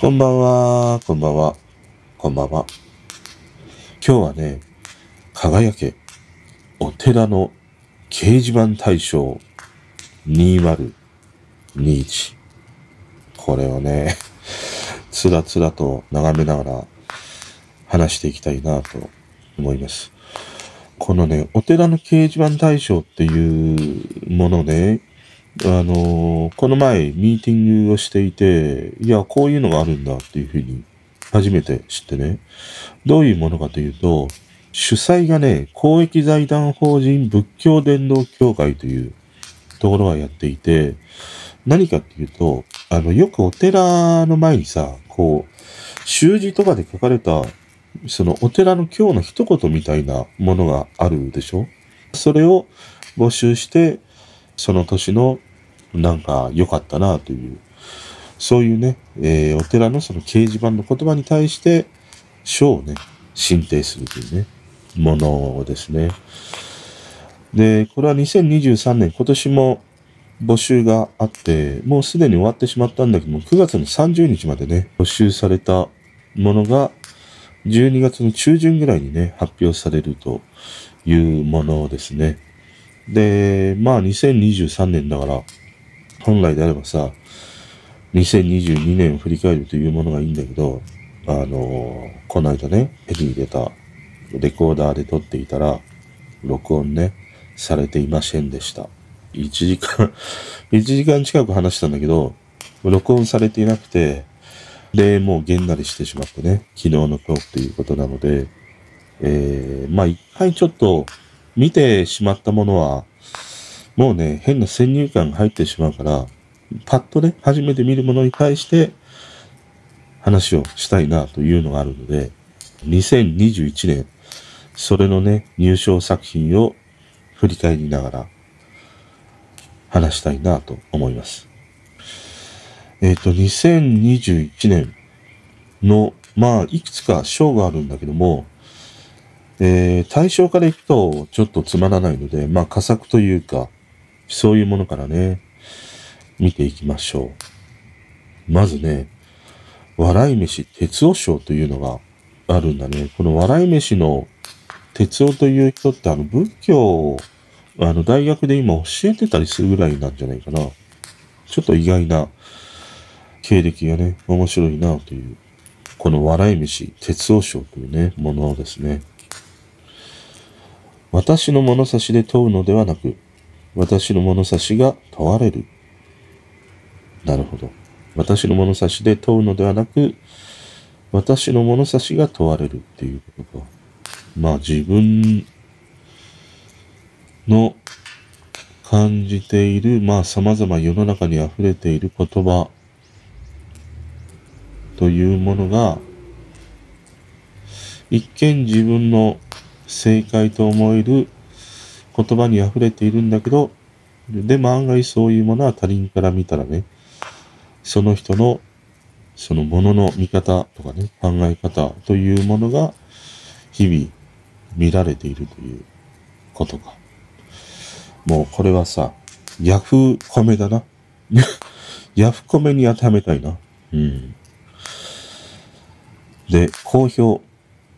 こんばんは、こんばんは、こんばんは。今日はね、輝け、お寺の掲示板大賞2021。これをね、つらつらと眺めながら話していきたいなと思います。このね、お寺の掲示板大賞っていうものね、あの、この前ミーティングをしていて、いや、こういうのがあるんだっていうふうに初めて知ってね。どういうものかというと、主催がね、公益財団法人仏教伝道協会というところがやっていて、何かっていうと、あの、よくお寺の前にさ、こう、習字とかで書かれた、そのお寺の今日の一言みたいなものがあるでしょ？それを募集して、その年のなんか良かったなという、そういうね、えー、お寺のその掲示板の言葉に対して書をね、申請するというね、ものですね。で、これは2023年、今年も募集があって、もうすでに終わってしまったんだけども、9月の30日までね、募集されたものが、12月の中旬ぐらいにね、発表されるというものですね。で、まあ2023年だから、本来であればさ、2022年を振り返るというものがいいんだけど、あの、この間ね、手に入れたレコーダーで撮っていたら、録音ね、されていませんでした。1時間 1時間近く話したんだけど、録音されていなくて、で、もうげんなりしてしまってね、昨日の今日ということなので、えー、まあ一回ちょっと見てしまったものは、もうね、変な先入観が入ってしまうから、パッとね、初めて見るものに対して話をしたいなというのがあるので、2021年、それのね、入賞作品を振り返りながら話したいなと思います。えっ、ー、と、2021年の、まあ、いくつか賞があるんだけども、え、対象からいくとちょっとつまらないので、まあ、佳作というか、そういうものからね、見ていきましょう。まずね、笑い飯哲夫賞というのがあるんだね。この笑い飯の哲夫という人ってあの仏教をあの大学で今教えてたりするぐらいなんじゃないかな。ちょっと意外な経歴がね、面白いなという、この笑い飯哲夫賞というね、ものですね。私の物差しで問うのではなく、私の物差しが問われる。なるほど。私の物差しで問うのではなく、私の物差しが問われるっていうことか。まあ自分の感じている、まあ様々世の中に溢れている言葉というものが、一見自分の正解と思える言葉に溢れているんだけど、でも案外そういうものは他人から見たらね、その人のそのものの見方とかね、考え方というものが日々見られているということか。もうこれはさ、ヤフーコメだな。ヤフコメに当てはめたいな。うん。で、好評。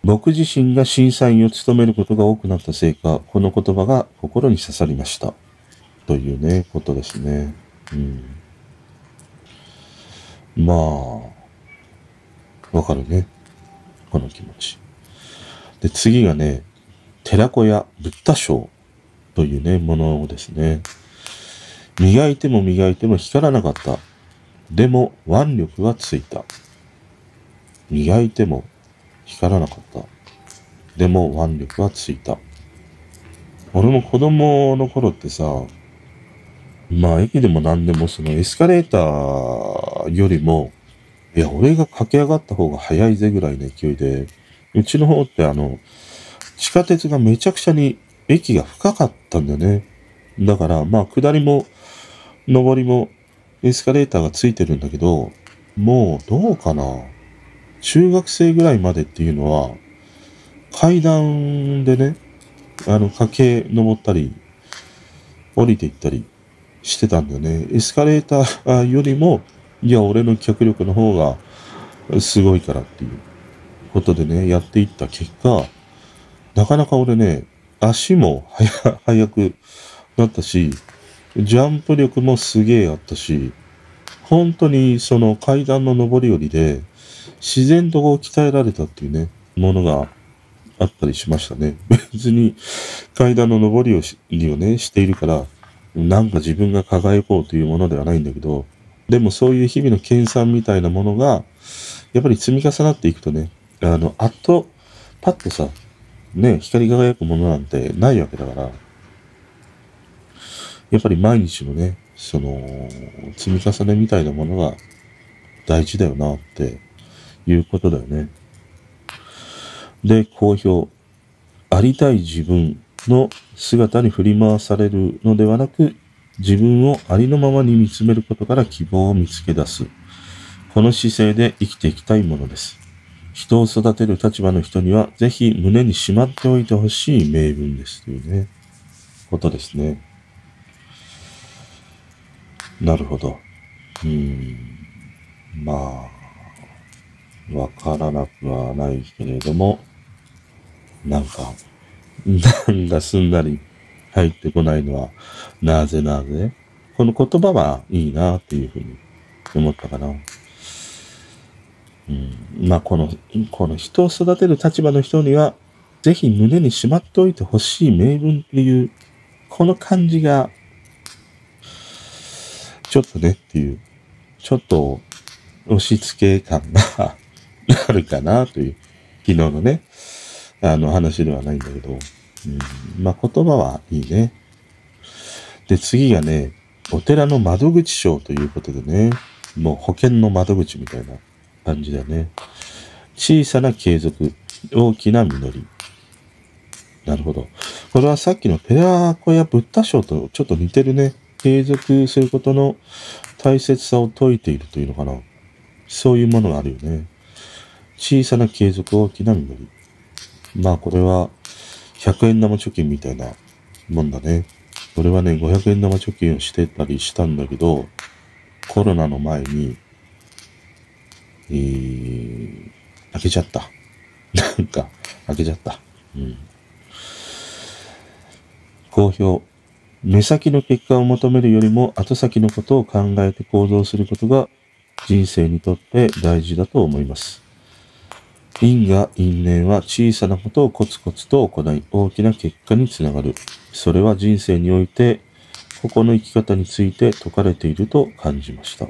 僕自身が審査員を務めることが多くなったせいか、この言葉が心に刺さりました。というね、ことですね。うん。まあ、わかるね。この気持ち。で、次がね、寺子屋ブッダ賞というね、ものですね。磨いても磨いても光らなかった。でも腕力がついた。磨いても光らなかった。でも腕力はついた。俺も子供の頃ってさ、まあ駅でも何でもそのエスカレーターよりも、いや、俺が駆け上がった方が早いぜぐらいの勢いで、うちの方ってあの、地下鉄がめちゃくちゃに駅が深かったんだよね。だから、まあ下りも上りもエスカレーターがついてるんだけど、もうどうかな。中学生ぐらいまでっていうのは、階段でね、あの、駆け上ったり、降りていったりしてたんだよね。エスカレーターよりも、いや、俺の脚力の方がすごいからっていうことでね、やっていった結果、なかなか俺ね、足も速くなったし、ジャンプ力もすげえあったし、本当にその階段の上り下りで、自然とこう鍛えられたっていうね、ものがあったりしましたね。別に階段の上り下りをね、しているから、なんか自分が輝こうというものではないんだけど、でもそういう日々の研鑽みたいなものが、やっぱり積み重なっていくとね、あの、あっと、パッとさ、ね、光り輝くものなんてないわけだから、やっぱり毎日のね、その、積み重ねみたいなものが大事だよなっていうことだよね。で、好評。ありたい自分の姿に振り回されるのではなく、自分をありのままに見つめることから希望を見つけ出す。この姿勢で生きていきたいものです。人を育てる立場の人には、ぜひ胸にしまっておいてほしい名文です。というね、ことですね。なるほど。うん。まあ、わからなくはないけれども、なんか、なんかすんなり入ってこないのは、なぜなぜ？この言葉はいいなっていうふうに思ったかな。うん、まあ、この、この人を育てる立場の人には、ぜひ胸にしまっておいてほしい名文っていう、この感じが、ちょっとねっていう、ちょっと押し付け感があるかなという、昨日のね、あの話ではないんだけど、うん、まあ言葉はいいね。で、次がね、お寺の窓口賞ということでね、もう保険の窓口みたいな感じだね。小さな継続、大きな実り。なるほど。これはさっきのペラコやブッダ賞とちょっと似てるね。継続することの大切さを説いているというのかな。そういうものがあるよね。小さな継続、大きな実り。まあこれは100円玉貯金みたいなもんだね。俺はね、500円玉貯金をしてたりしたんだけど、コロナの前に、えー、開けちゃった。なんか、開けちゃった。うん。好評。目先の結果を求めるよりも後先のことを考えて行動することが人生にとって大事だと思います。因果因縁は小さなことをコツコツと行い大きな結果につながる。それは人生においてここの生き方について説かれていると感じました。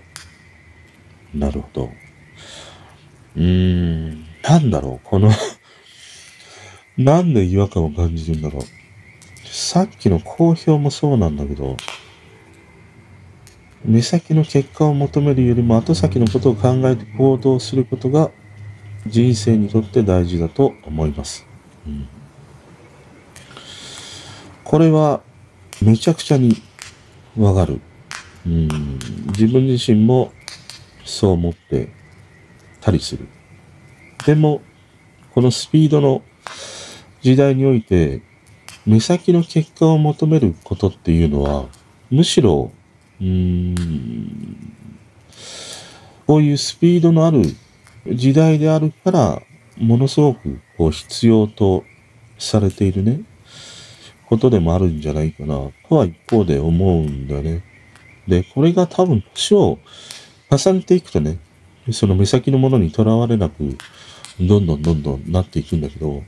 なるほど。うーん、なんだろう、このなんで違和感を感じるんだろう。さっきの公表もそうなんだけど、目先の結果を求めるよりも後先のことを考えて行動することが人生にとって大事だと思います。うん、これはめちゃくちゃにわかる。うん、自分自身もそう思ってたりする。でも、このスピードの時代において、目先の結果を求めることっていうのは、むしろ、うん、こういうスピードのある時代であるから、ものすごくこう必要とされているね、ことでもあるんじゃないかな、とは一方で思うんだよね。で、これが多分年を重ねていくとね、その目先のものにとらわれなく、どんどんどんどんなっていくんだけど、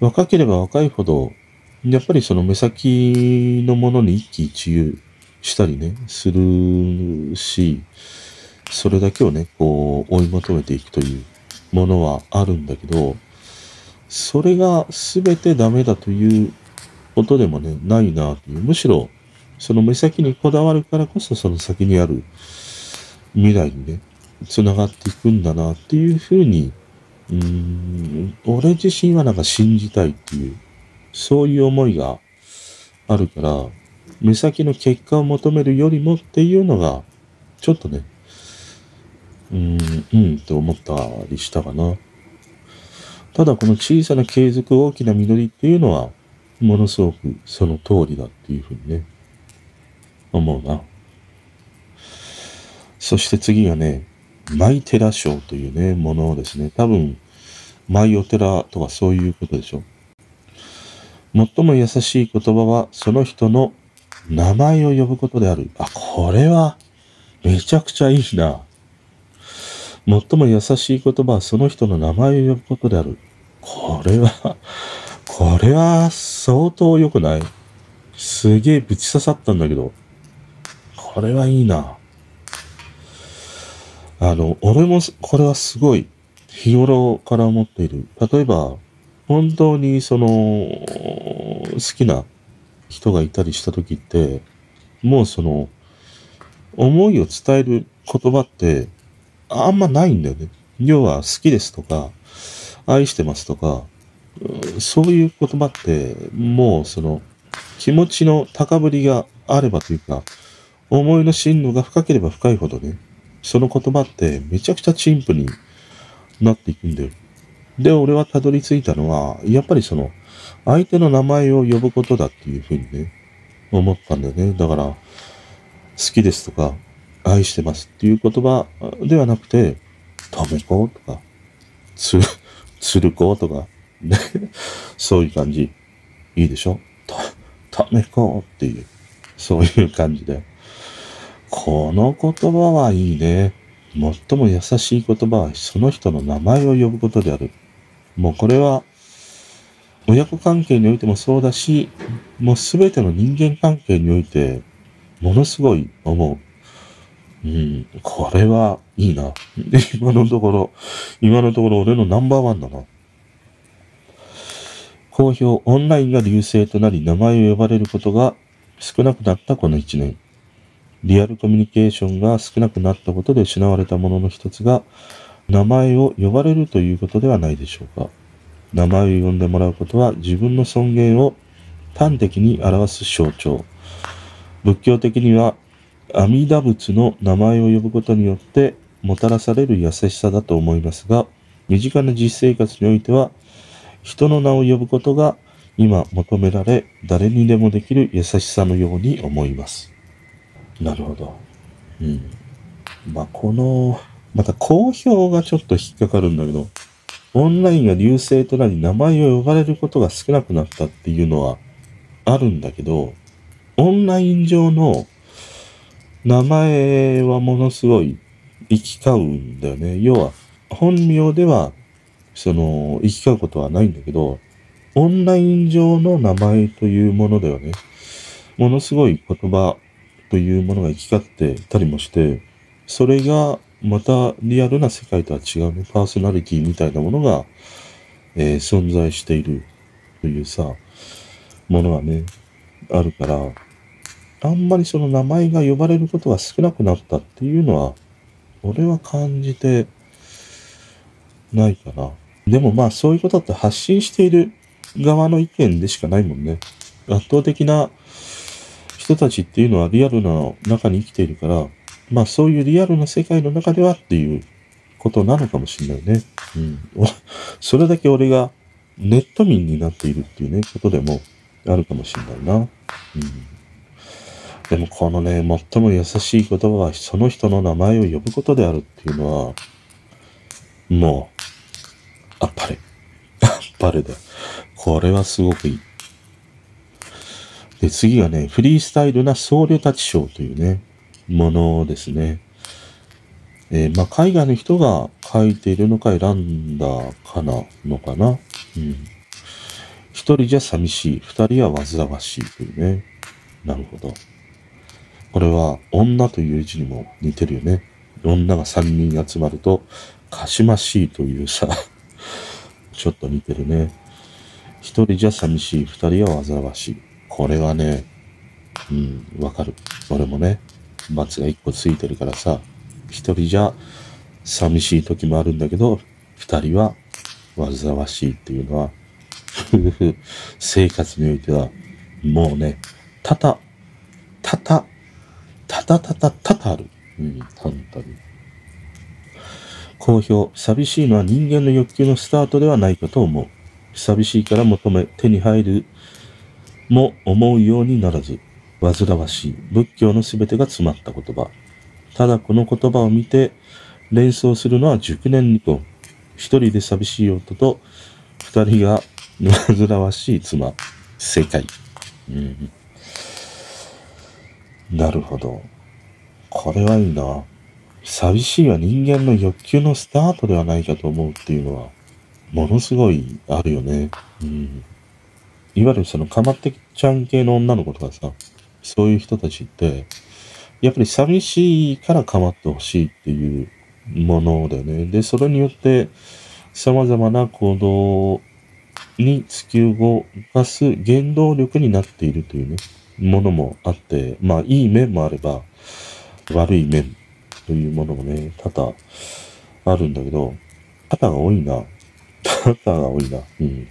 若ければ若いほど、やっぱりその目先のものに一喜一憂したりね、するし、それだけをね、こう、追い求めていくというものはあるんだけど、それが全てダメだということでもね、ないなという。むしろ、その目先にこだわるからこそ、その先にある未来にね、繋がっていくんだなっていうふうに、うーん、俺自身はなんか信じたいっていう、そういう思いがあるから、目先の結果を求めるよりもっていうのが、ちょっとね、うん、うんって思ったりしたかな。ただこの小さな継続大きな実りっていうのは、ものすごくその通りだっていうふうにね、思うな。そして次がね、マイテラ賞というね、ものをですね。多分、マイオテラとかそういうことでしょ。最も優しい言葉は、その人の名前を呼ぶことである。あ、これは、めちゃくちゃいいな。最も優しい言葉は、その人の名前を呼ぶことである。これは、これは相当良くない？すげえぶち刺さったんだけど。これはいいな。あの、俺もこれはすごい日頃から思っている。例えば、本当にその、好きな人がいたりした時って、もうその、思いを伝える言葉ってあんまないんだよね。要は好きですとか、愛してますとか、そういう言葉って、もうその、気持ちの高ぶりがあればというか、思いの進路が深ければ深いほどね、その言葉ってめちゃくちゃ陳腐になっていくんだよ。で、俺はたどり着いたのは、やっぱりその、相手の名前を呼ぶことだっていうふうにね、思ったんだよね。だから、好きですとか、愛してますっていう言葉ではなくて、とめことか、つ、つるこうとか、ね、そういう感じ。いいでしょ？た、ためこっていう、そういう感じで。この言葉はいいね。最も優しい言葉はその人の名前を呼ぶことである。もうこれは、親子関係においてもそうだし、もうすべての人間関係において、ものすごい思う。うん、これはいいな。今のところ、今のところ俺のナンバーワンだな。好評、オンラインが流星となり名前を呼ばれることが少なくなったこの一年。リアルコミュニケーションが少なくなったことで失われたものの一つが、名前を呼ばれるということではないでしょうか。名前を呼んでもらうことは自分の尊厳を端的に表す象徴。仏教的には阿弥陀仏の名前を呼ぶことによってもたらされる優しさだと思いますが、身近な実生活においては、人の名を呼ぶことが今求められ、誰にでもできる優しさのように思います。なるほど。うん。まあ、この、また好評がちょっと引っかかるんだけど、オンラインが流星となり名前を呼ばれることが少なくなったっていうのはあるんだけど、オンライン上の名前はものすごい行き交うんだよね。要は、本名では、その、行き交うことはないんだけど、オンライン上の名前というものではね、ものすごい言葉というものが行き交ってたりもして、それがまたリアルな世界とは違うね、パーソナリティみたいなものが、えー、存在しているというさ、ものがね、あるから、あんまりその名前が呼ばれることが少なくなったっていうのは、俺は感じてないかな。でもまあそういうことって発信している側の意見でしかないもんね。圧倒的な人たちっていうのはリアルな中に生きているから、まあそういうリアルな世界の中ではっていうことなのかもしれないね。うん。それだけ俺がネット民になっているっていうね、ことでもあるかもしれないな。うん。でもこのね、最も優しい言葉はその人の名前を呼ぶことであるっていうのは、もう、あっぱれ。あっぱれだ。これはすごくいい。で、次がね、フリースタイルな僧侶たち賞というね、ものですね。えー、まあ、海外の人が書いているのか選んだかな、のかな。うん。一人じゃ寂しい、二人は煩わしいというね。なるほど。これは女という字にも似てるよね。女が三人集まると、かしましいというさ、ちょっと似てるね。一人じゃ寂しい、二人は煩わしい。これはね、うん、わかる。俺もね、罰が一個ついてるからさ、一人じゃ寂しい時もあるんだけど、二人は煩わしいっていうのは、夫婦生活においては、もうね、たた、たた、たたたたたたる。うん、本当に。好評、寂しいのは人間の欲求のスタートではないかと思う。寂しいから求め、手に入るも思うようにならず、煩わしい仏教のすべてが詰まった言葉。ただこの言葉を見て、連想するのは熟年離婚。一人で寂しい夫と、二人が煩わしい妻。世界。うん。なるほど。これはいいな。寂しいは人間の欲求のスタートではないかと思うっていうのは、ものすごいあるよね。うん。いわゆるそのかまってちゃん系の女の子とかさ、そういう人たちって、やっぱり寂しいからかまってほしいっていうものだよね。で、それによって、様々な行動に突き動かす原動力になっているというね、ものもあって、まあ、いい面もあれば、悪い面というものもね、多々あるんだけど、多々が多いな。多々が多いな。うん。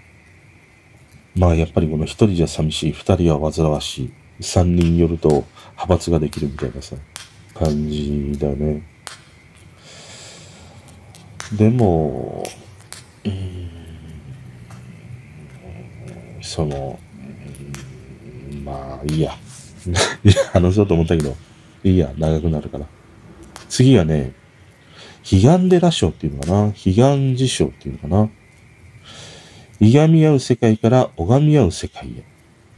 まあ、やっぱりこの一人じゃ寂しい、二人は煩わしい、三人よると派閥ができるみたいなさ、感じだね。でも、うん、その、まあ、いいや。いや、話そうと思ったけど、いいや、長くなるから。次はね、彼岸寺章っていうのかな？彼岸寺章っていうのかな？いがみ合う世界から拝み合う世界へ。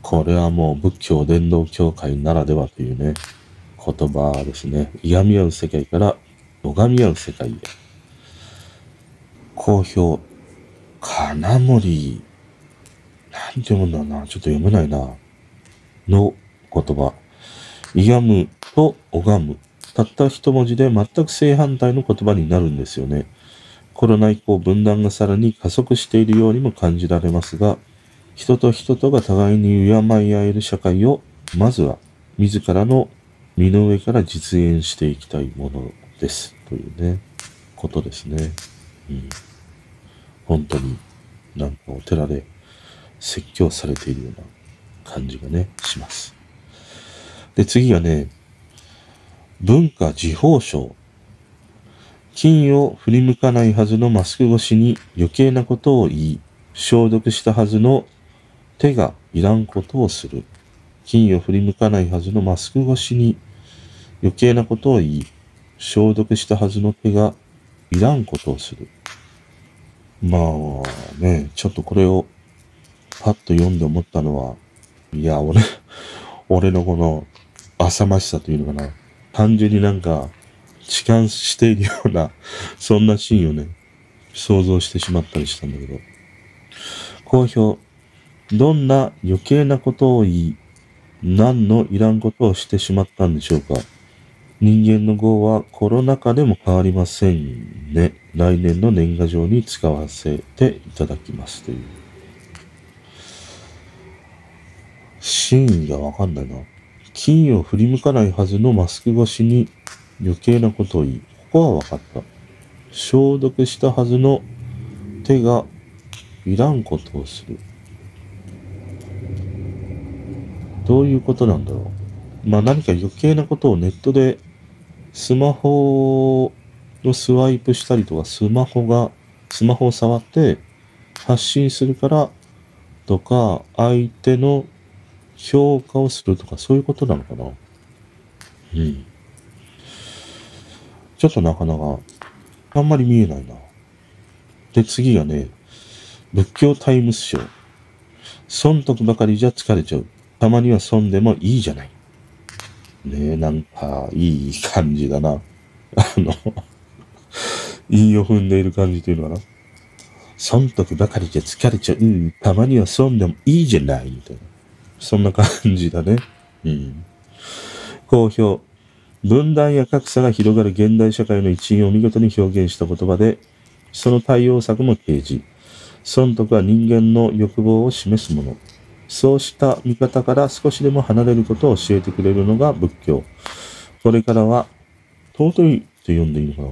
これはもう仏教伝道協会ならではというね、言葉ですね。いがみ合う世界から拝み合う世界へ。好評、金森、なんて読むんだろうな。ちょっと読めないな。の言葉。いがむと拝む。たった一文字で全く正反対の言葉になるんですよね。コロナ以降分断がさらに加速しているようにも感じられますが、人と人とが互いに敬い合える社会を、まずは自らの身の上から実現していきたいものです。というね、ことですね。うん。本当になんかお寺で説教されているような感じがね、します。で、次がね、文化時報賞。金を振り向かないはずのマスク越しに余計なことを言い、消毒したはずの手がいらんことをする。金を振り向かないはずのマスク越しに余計なことを言い、消毒したはずの手がいらんことをする。まあね、ちょっとこれをパッと読んで思ったのは、いや、俺、俺のこの浅ましさというのかな。単純になんか、痴漢しているような、そんなシーンをね、想像してしまったりしたんだけど、好評。どんな余計なことを言い、何のいらんことをしてしまったんでしょうか。人間の業はコロナ禍でも変わりませんね。来年の年賀状に使わせていただきますという。真意がわかんないな。金を振り向かないはずのマスク越しに余計なことを言い、ここは分かった。消毒したはずの手がいらんことをする。どういうことなんだろう。まあ何か余計なことをネットでスマホのスワイプしたりとか、スマホが、スマホを触って発信するからとか、相手の評価をするとか、そういうことなのかな？うん。ちょっとなかなか、あんまり見えないな。で、次がね、仏教タイムス賞。損得ばかりじゃ疲れちゃう。たまには損でもいいじゃない。ねえ、なんか、いい感じだな。あの韻を踏んでいる感じというのかな。損得ばかりじゃ疲れちゃう。うん、たまには損でもいいじゃない。みたいな。そんな感じだね。うん。好評。分断や格差が広がる現代社会の一員を見事に表現した言葉で、その対応策も掲示。損得は人間の欲望を示すもの。そうした見方から少しでも離れることを教えてくれるのが仏教。これからは、尊いと呼んでいいのかな。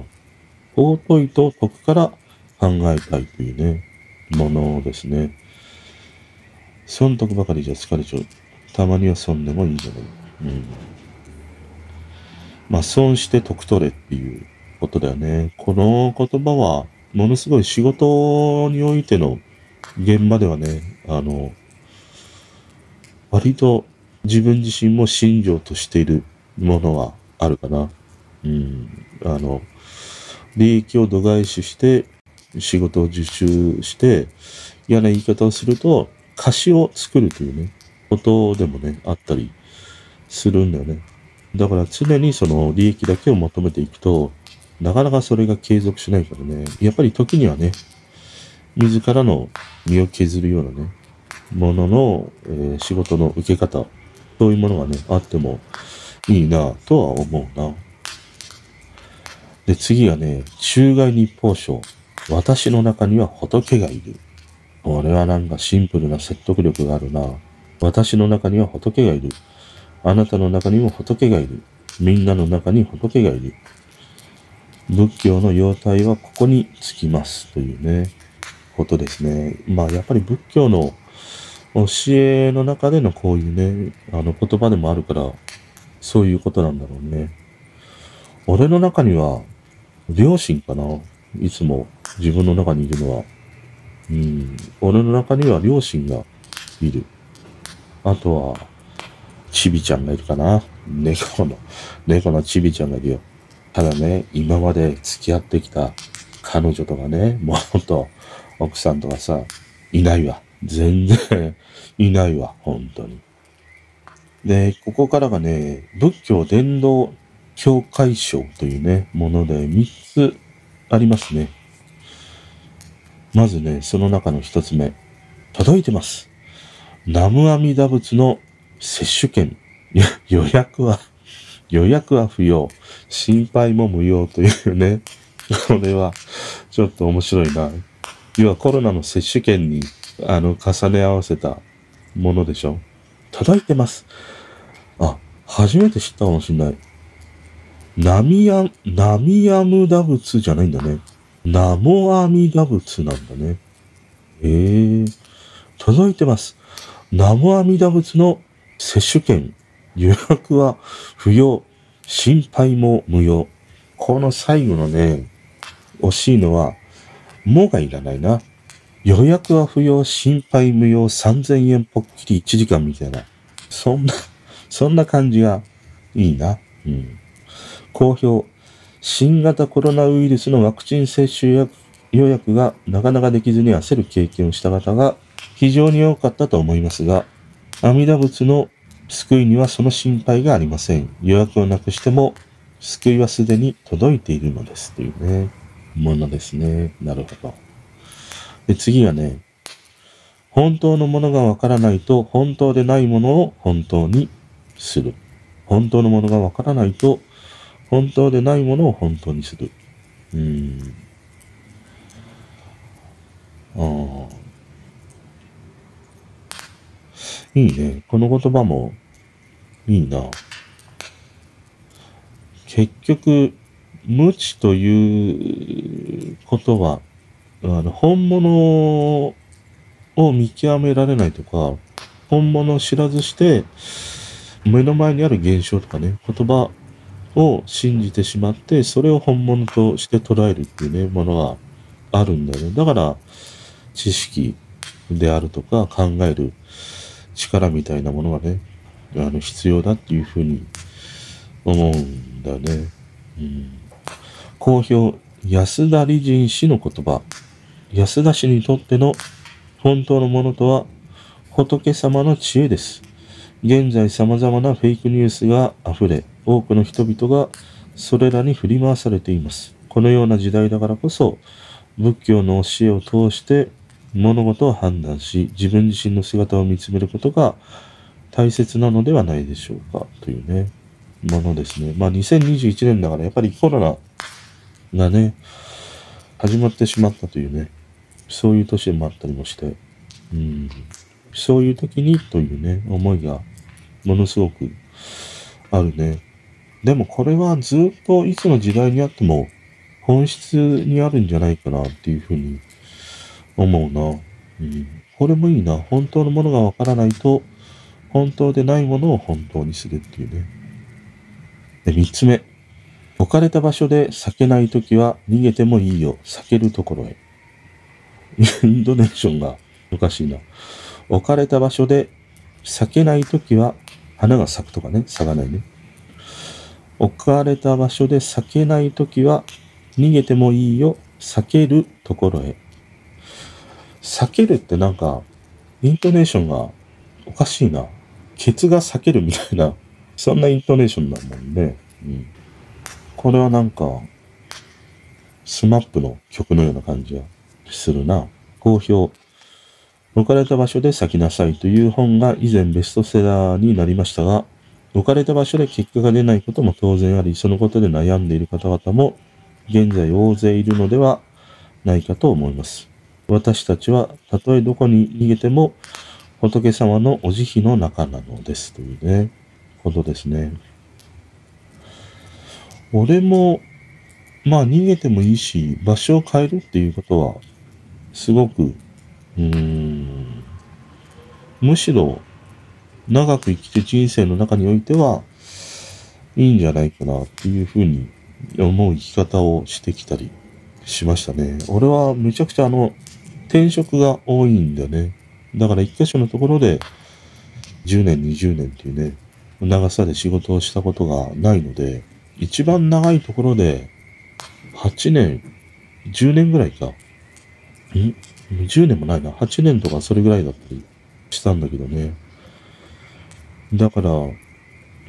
尊いと徳から考えたいというね、ものですね。損得ばかりじゃ疲れちゃう。たまには損でもいいじゃない。うん。まあ、損して得取れっていうことだよね。この言葉は、ものすごい仕事においての現場ではね、あの、割と自分自身も信条としているものはあるかな。うん。あの、利益を度外視して仕事を受注して嫌な言い方をすると貸しを作るというね、ことでもね、あったりするんだよね。だから常にその利益だけを求めていくと、なかなかそれが継続しないからね、やっぱり時にはね、自らの身を削るようなね、ものの、えー、仕事の受け方、そういうものがね、あってもいいなとは思うな。で、次がね、中外日報賞。私の中には仏がいる。これはなんかシンプルな説得力があるな。私の中には仏がいる。あなたの中にも仏がいる。みんなの中に仏がいる。仏教の要態はここにつきますというね、ことですね。まあやっぱり仏教の教えの中でのこういうね、あの言葉でもあるから、そういうことなんだろうね。俺の中には、両親かないつも自分の中にいるのは。うん、俺の中には両親がいる。あとは、ちびちゃんがいるかな。猫の、猫のちびちゃんがいるよ。ただね、今まで付き合ってきた彼女とかね、もうほんと、奥さんとかさ、いないわ。全然 いないわ、本当に。で、ここからがね、仏教伝道教会賞というね、もので3つありますね。まずね、その中の1つ目。届いてます。南無阿弥陀仏の接種券。予約は、予約は不要。心配も無用というね。これは、ちょっと面白いな。要はコロナの接種券に、あの、重ね合わせたものでしょ。届いてます。あ、初めて知ったかもしんない。ナミヤ、ナミヤムダ仏じゃないんだね。ナモアミダ仏なんだね。ええー、届いてます。ナモアミダ仏の接種券、予約は不要、心配も無用。この最後のね、惜しいのは、もがいらないな。予約は不要、心配無用、3000円ぽっきり1時間みたいな。そんな、そんな感じがいいな。うん。好評。新型コロナウイルスのワクチン接種予約がなかなかできずに焦る経験をした方が非常に多かったと思いますが、阿弥陀仏の救いにはその心配がありません。予約をなくしても救いはすでに届いているのです。というね、ものですね。なるほど。で、次はね、本当のものがわからないと本当でないものを本当にする。本当のものがわからないと本当でないものを本当にする。うん。ああ。いいね。この言葉もいいな。結局、無知ということは、あの、本物を見極められないとか、本物を知らずして、目の前にある現象とかね、言葉を信じてしまって、それを本物として捉えるっていうね、ものがあるんだよね。だから、知識であるとか考える力みたいなものがね、あの、必要だっていうふうに思うんだよね。うん。好評、安田理人氏の言葉。安田氏にとっての本当のものとは仏様の知恵です。現在様々なフェイクニュースが溢れ、多くの人々がそれらに振り回されています。このような時代だからこそ、仏教の教えを通して物事を判断し、自分自身の姿を見つめることが大切なのではないでしょうか、というね、ものですね。まあ2021年だからやっぱりコロナがね、始まってしまったというね、そういう年でもあったりもして、うん、そういう時にというね、思いがものすごくあるね。でもこれはずっといつの時代にあっても本質にあるんじゃないかなっていうふうに思うな。うん。これもいいな。本当のものがわからないと、本当でないものを本当にするっていうね。で、三つ目。置かれた場所で避けないときは逃げてもいいよ。避けるところへ。インドネーションがおかしいな。置かれた場所で咲けないときは花が咲くとかね、咲かないね。置かれた場所で咲けないときは逃げてもいいよ、咲けるところへ。咲けるってなんか、イントネーションがおかしいな。ケツが裂けるみたいな、そんなイントネーションだもんね。うん。これはなんか、スマップの曲のような感じがするな。講評。置かれた場所で咲きなさいという本が以前ベストセラーになりましたが、置かれた場所で結果が出ないことも当然あり、そのことで悩んでいる方々も現在大勢いるのではないかと思います。私たちはたとえどこに逃げても仏様のお慈悲の中なのですというね、ことですね。俺も、まあ逃げてもいいし、場所を変えるっていうことは、すごくうーん。むしろ、長く生きて人生の中においては、いいんじゃないかなっていうふうに思う生き方をしてきたりしましたね。俺はめちゃくちゃあの、転職が多いんだよね。だから一箇所のところで、10年、20年っていうね、長さで仕事をしたことがないので、一番長いところで、8年、10年ぐらいか。ん？10年もないな。8年とかそれぐらいだったりしたんだけどね。だから、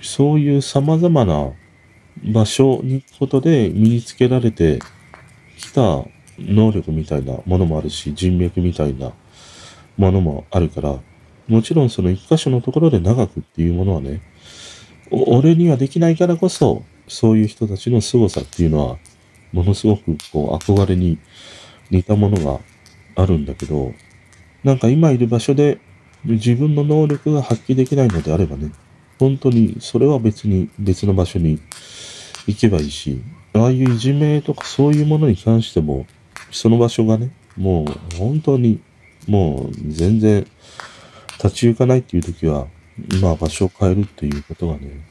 そういう様々な場所に行くことで身につけられてきた能力みたいなものもあるし、人脈みたいなものもあるから、もちろんその一箇所のところで長くっていうものはね、俺にはできないからこそ、そういう人たちの凄さっていうのは、ものすごくこう憧れに似たものがあるんだけど、なんか今いる場所で自分の能力が発揮できないのであればね、本当にそれは別に別の場所に行けばいいし、ああいういじめとかそういうものに関しても、その場所がね、もう本当にもう全然立ち行かないっていう時は、今場所を変えるっていうことがね、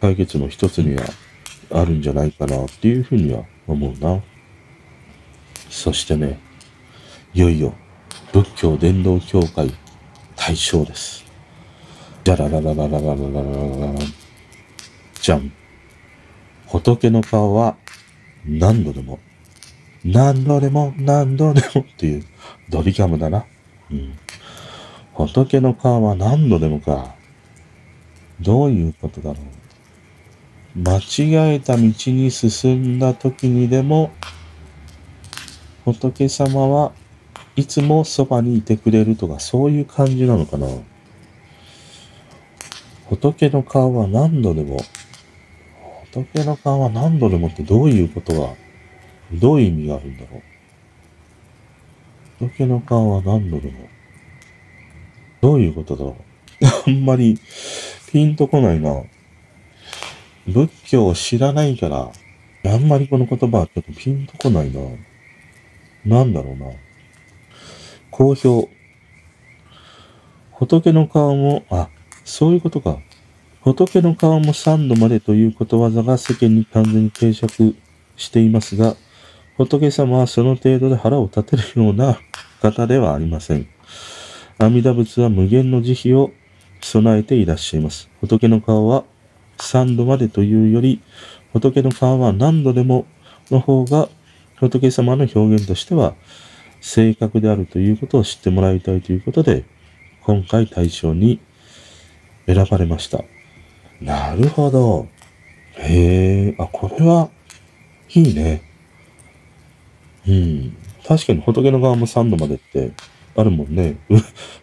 解決の一つにはあるんじゃないかなっていうふうには思うな。そしてね、いよいよ仏教伝道協会大賞です。じゃらららららららららららじゃん。仏の顔は何度でも、何度でも何度でもっていうドリカムだな。うん。仏の顔は何度でもか。どういうことだろう。間違えた道に進んだ時にでも、仏様はいつもそばにいてくれるとか、そういう感じなのかな？仏の顔は何度でも、仏の顔は何度でもってどういうことが、どういう意味があるんだろう？仏の顔は何度でも、どういうことだろう？あんまりピンとこないな。仏教を知らないから、あんまりこの言葉はちょっとピンとこないな。なんだろうな。好評。仏の顔も、あ、そういうことか。仏の顔も三度までということわざが世間に完全に定着していますが、仏様はその程度で腹を立てるような方ではありません。阿弥陀仏は無限の慈悲を備えていらっしゃいます。仏の顔は三度までというより、仏の顔は何度でもの方が仏様の表現としては正確であるということを知ってもらいたいということで、今回対象に選ばれました。なるほど。へえ、あ、これは、いいね。うん。確かに仏の側も3度までってあるもんね。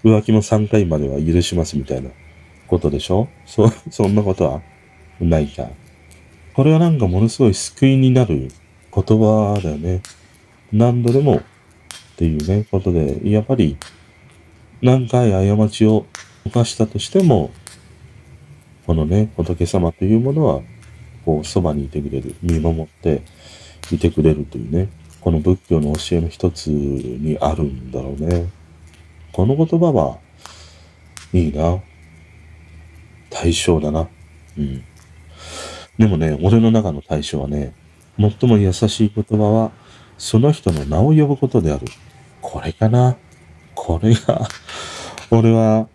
浮気も3回までは許しますみたいなことでしょ？そ、そんなことはないか。これはなんかものすごい救いになる言葉だよね。何度でもっていうね、ことで、やっぱり何回過ちを犯したとしても、このね、仏様というものは、こう、そばにいてくれる、見守っていてくれるというね、この仏教の教えの一つにあるんだろうね。この言葉は、いいな。対象だな。うん。でもね、俺の中の対象はね、最も優しい言葉は、その人の名を呼ぶことである。これかな？これが、俺は、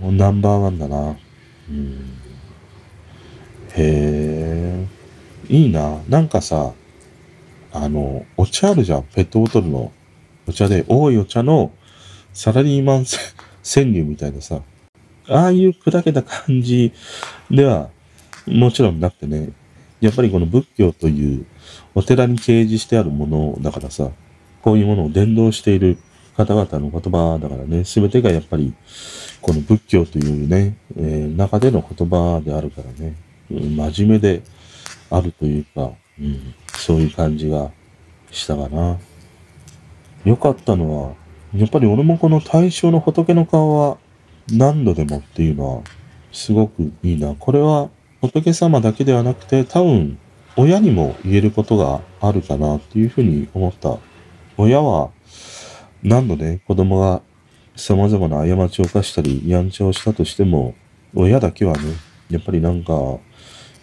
ナンバーワンだな。うん。へえ。いいな。なんかさ、あの、お茶あるじゃん。ペットボトルのお茶で、多いお茶のサラリーマン 川柳みたいなさ、ああいう砕けた感じではもちろんなくてね、やっぱりこの仏教というお寺に掲示してあるものだからさ、こういうものを伝道している方々の言葉だからね、すべてがやっぱり、この仏教というね、えー、中での言葉であるからね、真面目であるというか、うん、そういう感じがしたかな。良かったのは、やっぱり俺もこの大正の仏の顔は何度でもっていうのはすごくいいな。これは仏様だけではなくて多分親にも言えることがあるかなっていうふうに思った。親は何度ね、子供が様々な過ちを犯したり、やんちゃをしたとしても、親だけはね、やっぱりなんか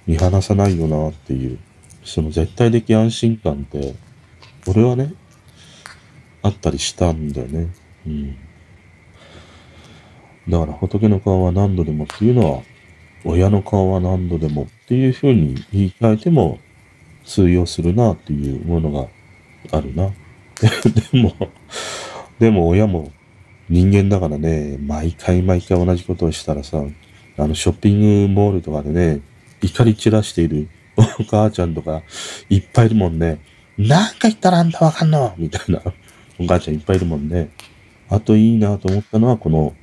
見放さないよなっていう、その絶対的安心感って、俺はね、あったりしたんだよね。うん。だから仏の顔は何度でもっていうのは、親の顔は何度でもっていうふうに言い換えても通用するなっていうものがあるな。でも、でも親も人間だからね、毎回毎回同じことをしたらさ、あのショッピングモールとかでね、怒り散らしているお母ちゃんとかいっぱいいるもんね。なんか言ったらあんたわかんの？みたいなお母ちゃんいっぱいいるもんね。あといいなと思ったのはこの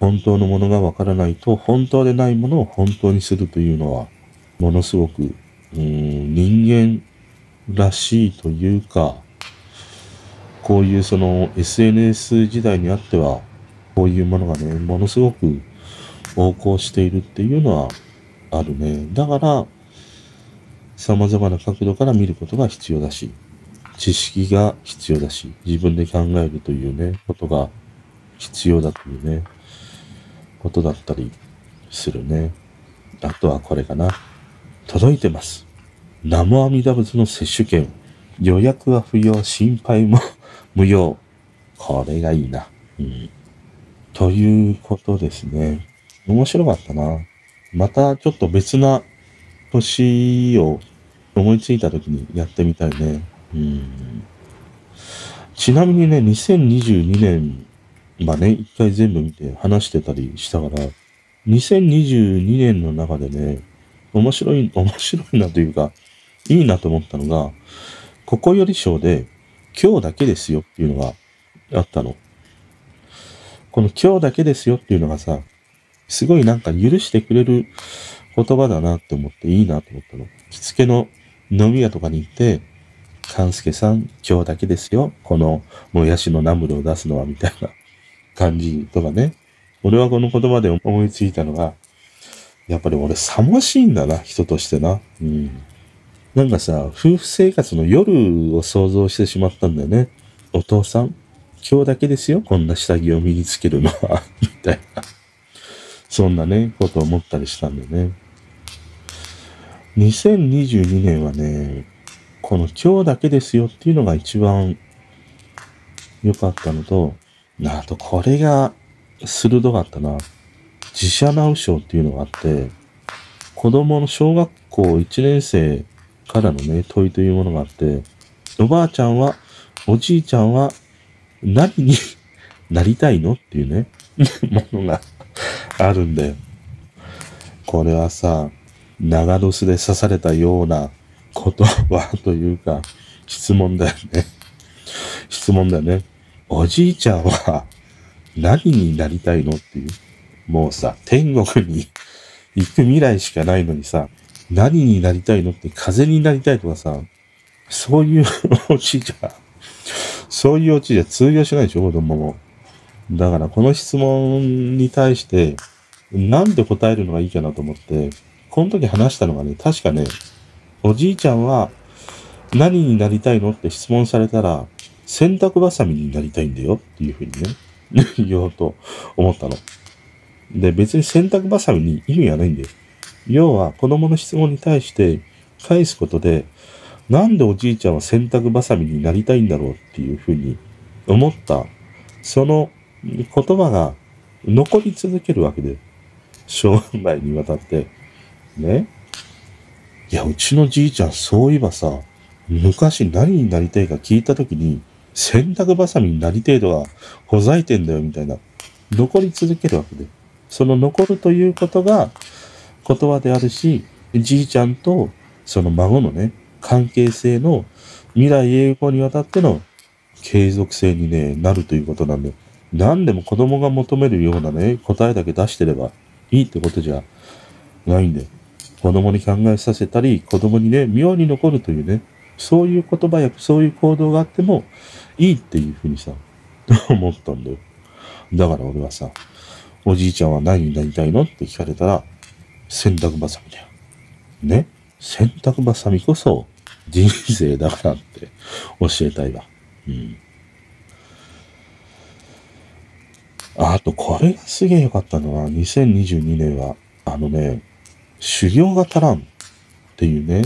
本当のものがわからないと、本当でないものを本当にするというのは、ものすごく、うん、人間らしいというか、こういうその SNS 時代にあっては、こういうものがね、ものすごく横行しているっていうのはあるね。だから、様々な角度から見ることが必要だし、知識が必要だし、自分で考えるというね、ことが必要だというね。ことだったりするね。あとはこれかな。届いてます。南無阿弥陀仏の接種券。予約は不要、心配も無用。これがいいな。うん。ということですね。面白かったな。またちょっと別な年を思いついた時にやってみたいね。うん。ちなみにね、2022年まあね、一回全部見て話してたりしたから、2022年の中でね、面白い、面白いなというか、いいなと思ったのが、ここより賞で、今日だけですよっていうのがあったの。この今日だけですよっていうのがさ、すごいなんか許してくれる言葉だなって思っていいなと思ったの。着付けの飲み屋とかに行って、勘介さん、今日だけですよ。このもやしのナムルを出すのはみたいな。感じとかね。俺はこの言葉で思いついたのが、やっぱり俺、さもしいんだな、人としてな。うん。なんかさ、夫婦生活の夜を想像してしまったんだよね。お父さん、今日だけですよ、こんな下着を身につけるのは、みたいな。そんなね、ことを思ったりしたんだよね。2022年はね、この今日だけですよっていうのが一番良かったのと、あと、これが鋭かったな。自社直賞っていうのがあって、子供の小学校1年生からのね、問いというものがあって、おばあちゃんは、おじいちゃんは何に なりたいのっていうね、ものがあるんだよ。これはさ、長ロスで刺されたような言葉というか、質問だよね。質問だよね。おじいちゃんは何になりたいのっていう。もうさ、天国に行く未来しかないのにさ、何になりたいのって風になりたいとかさ、そういう オチじゃ、そういうオチじゃ通用しないでしょ、子供も。だからこの質問に対して、なんで答えるのがいいかなと思って、この時話したのがね、確かね、おじいちゃんは何になりたいのって質問されたら、洗濯バサミになりたいんだよっていうふうにね、言おうと思ったの。で、別に洗濯バサミに意味はないんだよ。要は子供の質問に対して返すことで、なんでおじいちゃんは洗濯バサミになりたいんだろうっていうふうに思った、その言葉が残り続けるわけで、生涯にわたって。ね？いや、うちのじいちゃんそういえばさ、昔何になりたいか聞いたときに、洗濯バサミになりてえとは、ほざいてんだよみたいな、残り続けるわけで。その残るということが言葉であるし、じいちゃんとその孫のね、関係性の未来永劫にわたっての継続性にね、なるということなんで、何でも子供が求めるようなね、答えだけ出してればいいってことじゃないんで、子供に考えさせたり、子供にね、妙に残るというね、そういう言葉やそういう行動があってもいいっていうふうにさ、思ったんだよ。だから俺はさ、おじいちゃんは何になりたいのって聞かれたら、洗濯バサミだよ。ね？洗濯バサミこそ人生だからって教えたいわ。うん。あと、これがすげえ良かったのは、2022年は、あのね、修行が足らんっていうね、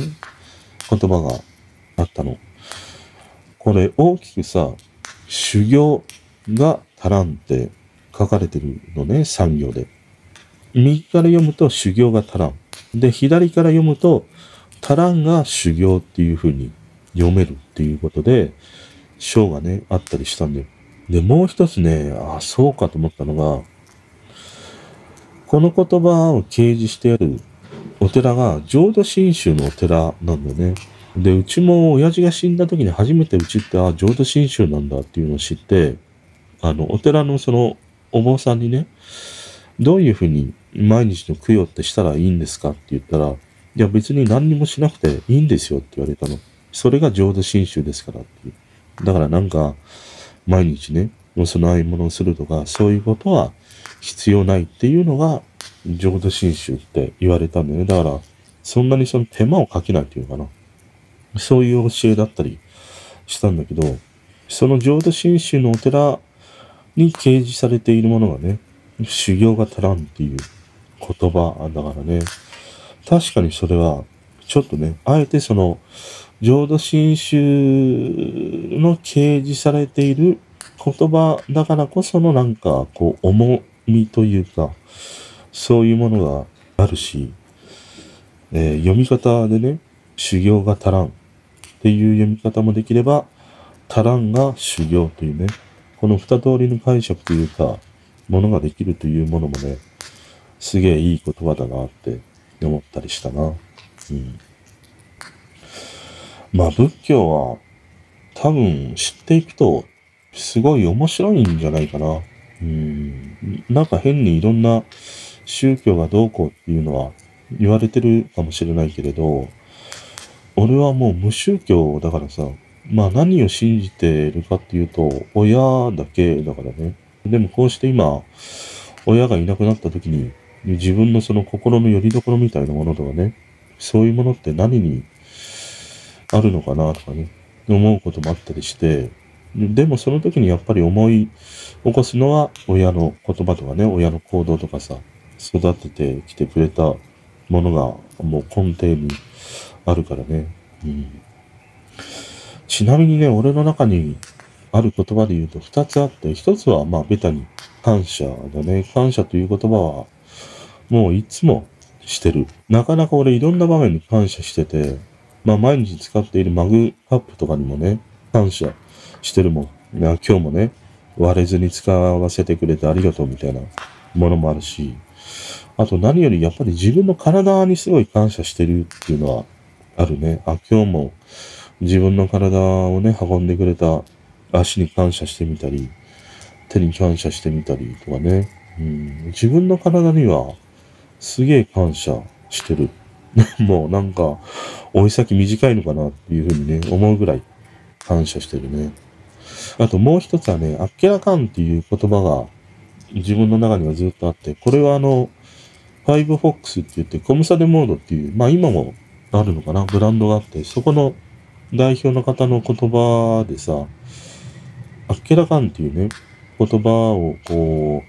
言葉があったの。これ大きくさ、修行が足らんって書かれてるのね、産業で。右から読むと修行が足らん。で、左から読むと、足らんが修行っていう風に読めるっていうことで、章がね、あったりしたんだよ。で、もう一つね、あ、そうかと思ったのが、この言葉を掲示してあるお寺が浄土真宗のお寺なんだよね。で、うちも親父が死んだ時に初めてうちって、あ、浄土真宗なんだっていうのを知って、あの、お寺のそのお坊さんにね、どういうふうに毎日の供養ってしたらいいんですかって言ったら、いや別に何にもしなくていいんですよって言われたの。それが浄土真宗ですからっていう。だからなんか、毎日ね、お供え物をするとか、そういうことは必要ないっていうのが、浄土真宗って言われたんだよね。だから、そんなにその手間をかけないっていうかな。そういう教えだったりしたんだけど、その浄土真宗のお寺に掲示されているものがね、修行が足らんっていう言葉だからね、確かにそれは、ちょっとね、あえてその、浄土真宗の掲示されている言葉だからこそのなんか、こう、重みというか、そういうものがあるし、えー、読み方でね、修行が足らんっていう読み方もできれば、足らんが修行というね、この二通りの解釈というか、ものができるというものもね、すげえいい言葉だなって思ったりしたな。うん。まあ仏教は多分知っていくとすごい面白いんじゃないかな。うん。なんか変にいろんな宗教がどうこうっていうのは言われてるかもしれないけれど、俺はもう無宗教だからさ、まあ何を信じてるかっていうと、親だけだからね。でもこうして今、親がいなくなった時に、自分のその心の拠り所みたいなものとかね、そういうものって何にあるのかなとかね、思うこともあったりして、でもその時にやっぱり思い起こすのは親の言葉とかね、親の行動とかさ、育ててきてくれたものがもう根底にあるからね。うん、ちなみにね、俺の中にある言葉で言うと二つあって、一つはまあベタに感謝だね。感謝という言葉はもういつもしてる。なかなか俺いろんな場面に感謝してて、まあ毎日使っているマグカップとかにもね、感謝してるもん。今日もね、割れずに使わせてくれてありがとうみたいなものもあるし、あと何よりやっぱり自分の体にすごい感謝してるっていうのはあるね。あ、今日も自分の体をね、運んでくれた足に感謝してみたり、手に感謝してみたりとかね。うん、自分の体にはすげえ感謝してる。もうなんか、追い先短いのかなっていうふうにね、思うぐらい感謝してるね。あともう一つはね、あっけらかんっていう言葉が自分の中にはずっとあって、これはあの、ファイブフォックスって言って、コムサデモードっていう、まあ今もあるのかな、ブランドがあって、そこの代表の方の言葉でさ、あっけらかんっていうね、言葉をこ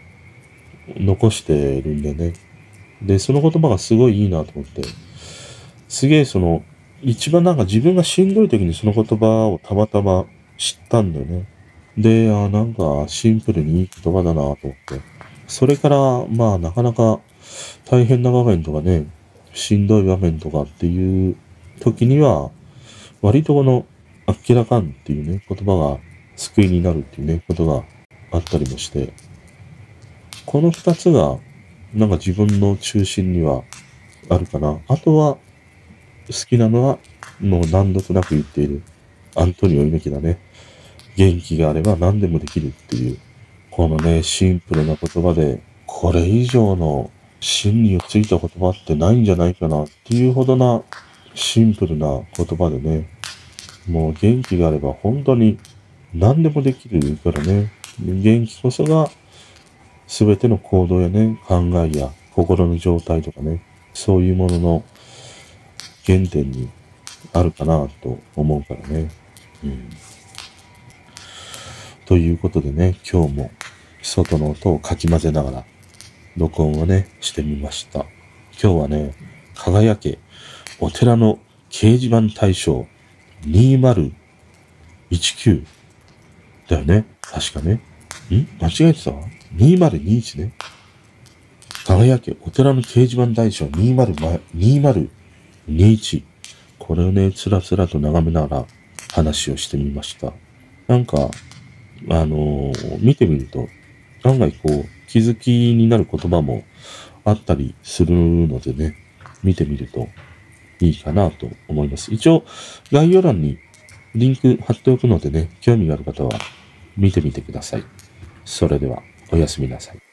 う、残してるんでね。で、その言葉がすごいいいなと思って、すげえその、一番なんか自分がしんどい時にその言葉をたまたま知ったんだよね。で、あなんかシンプルにいい言葉だなと思って。それから、まあなかなか大変な場面とかね、しんどい場面とかっていう時には、割とこの、あっけらかんっていうね、言葉が救いになるっていうね、ことがあったりもして、この二つが、なんか自分の中心にはあるかな。あとは、好きなのは、もう何度となく言っている、アントニオ猪木だね。元気があれば何でもできるっていう、このね、シンプルな言葉で、これ以上の真理をついた言葉ってないんじゃないかなっていうほどなシンプルな言葉でね、もう元気があれば本当に何でもできるからね、元気こそが全ての行動やね、考えや心の状態とかね、そういうものの原点にあるかなと思うからね。うん。ということでね、今日も外の音をかき混ぜながら録音をね、してみました。今日はね、輝け、お寺の掲示板大賞2019だよね。確かね。ん？間違えてた？2021ね。輝け、お寺の掲示板大賞2021。これをね、つらつらと眺めながら話をしてみました。なんか、あのー、見てみると、案外こう、気づきになる言葉もあったりするのでね、見てみるといいかなと思います。一応、概要欄にリンク貼っておくのでね、興味がある方は見てみてください。それでは、おやすみなさい。